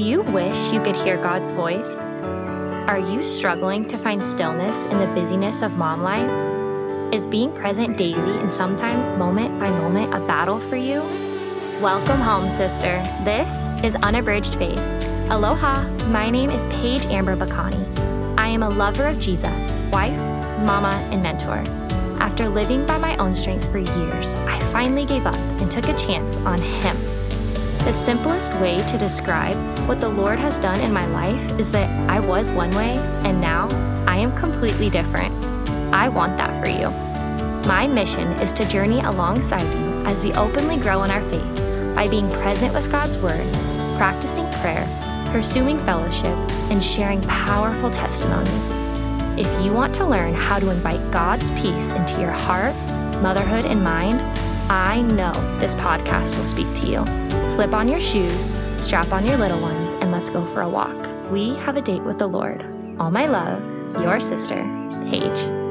you wish you could hear God's voice? Are you struggling to find stillness in the busyness of mom life? Is being present daily and sometimes moment by moment a battle for you? Welcome home, sister. This is Unabridged Faith. Aloha, my name is Paige Amber Bacani. I am a lover of Jesus, wife, mama, and mentor. After living by my own strength for years, I finally gave up and took a chance on Him. The simplest way to describe what the Lord has done in my life is that I was one way and now I am completely different. I want that for you. My mission is to journey alongside you as we openly grow in our faith by being present with God's Word, practicing prayer, pursuing fellowship, and sharing powerful testimonies. If you want to learn how to invite God's peace into your heart, motherhood, and mind, I know this podcast will speak to you. Slip on your shoes, strap on your little ones, and let's go for a walk. We have a date with the Lord. All my love, your sister, Paige.